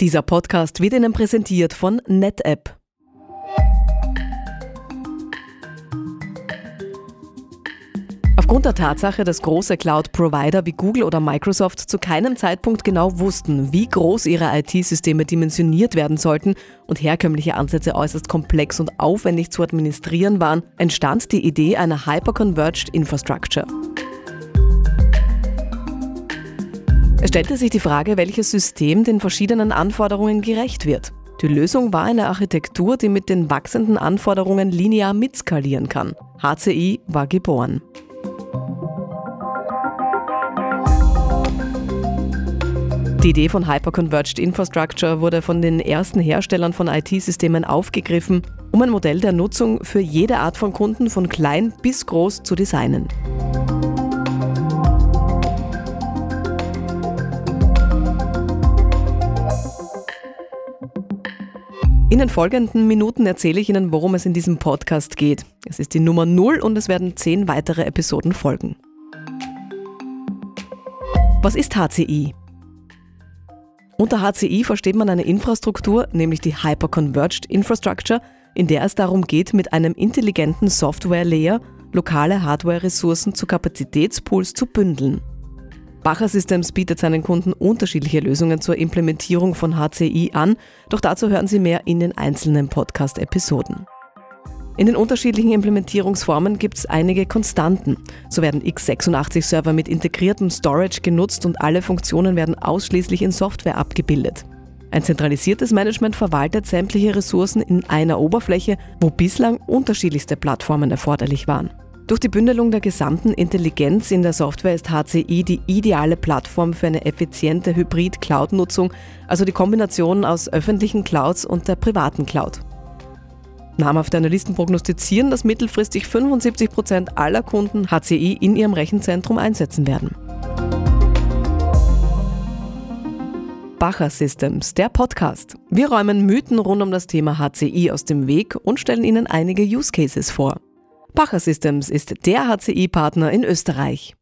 Dieser Podcast wird Ihnen präsentiert von NetApp. Aufgrund der Tatsache, dass große Cloud-Provider wie Google oder Microsoft zu keinem Zeitpunkt genau wussten, wie groß ihre IT-Systeme dimensioniert werden sollten und herkömmliche Ansätze äußerst komplex und aufwendig zu administrieren waren, entstand die Idee einer Hyperconverged Infrastructure. Es stellte sich die Frage, welches System den verschiedenen Anforderungen gerecht wird. Die Lösung war eine Architektur, die mit den wachsenden Anforderungen linear mitskalieren kann. HCI war geboren. Die Idee von Hyperconverged Infrastructure wurde von den ersten Herstellern von IT-Systemen aufgegriffen, um ein Modell der Nutzung für jede Art von Kunden von klein bis groß zu designen. In den folgenden Minuten erzähle ich Ihnen, worum es in diesem Podcast geht. Es ist die Nummer 0 und es werden zehn weitere Episoden folgen. Was ist HCI? Unter HCI versteht man eine Infrastruktur, nämlich die Hyperconverged Infrastructure, in der es darum geht, mit einem intelligenten Software-Layer lokale Hardware-Ressourcen zu Kapazitätspools zu bündeln. Bacher Systems bietet seinen Kunden unterschiedliche Lösungen zur Implementierung von HCI an, doch dazu hören Sie mehr in den einzelnen Podcast-Episoden. In den unterschiedlichen Implementierungsformen gibt es einige Konstanten. So werden x86-Server mit integriertem Storage genutzt und alle Funktionen werden ausschließlich in Software abgebildet. Ein zentralisiertes Management verwaltet sämtliche Ressourcen in einer Oberfläche, wo bislang unterschiedlichste Plattformen erforderlich waren. Durch die Bündelung der gesamten Intelligenz in der Software ist HCI die ideale Plattform für eine effiziente Hybrid-Cloud-Nutzung, also die Kombination aus öffentlichen Clouds und der privaten Cloud. Namhafte Analysten prognostizieren, dass mittelfristig 75 Prozent aller Kunden HCI in ihrem Rechenzentrum einsetzen werden. Bacher Systems, der Podcast. Wir räumen Mythen rund um das Thema HCI aus dem Weg und stellen Ihnen einige Use Cases vor. Bacher Systems ist der HCI-Partner in Österreich.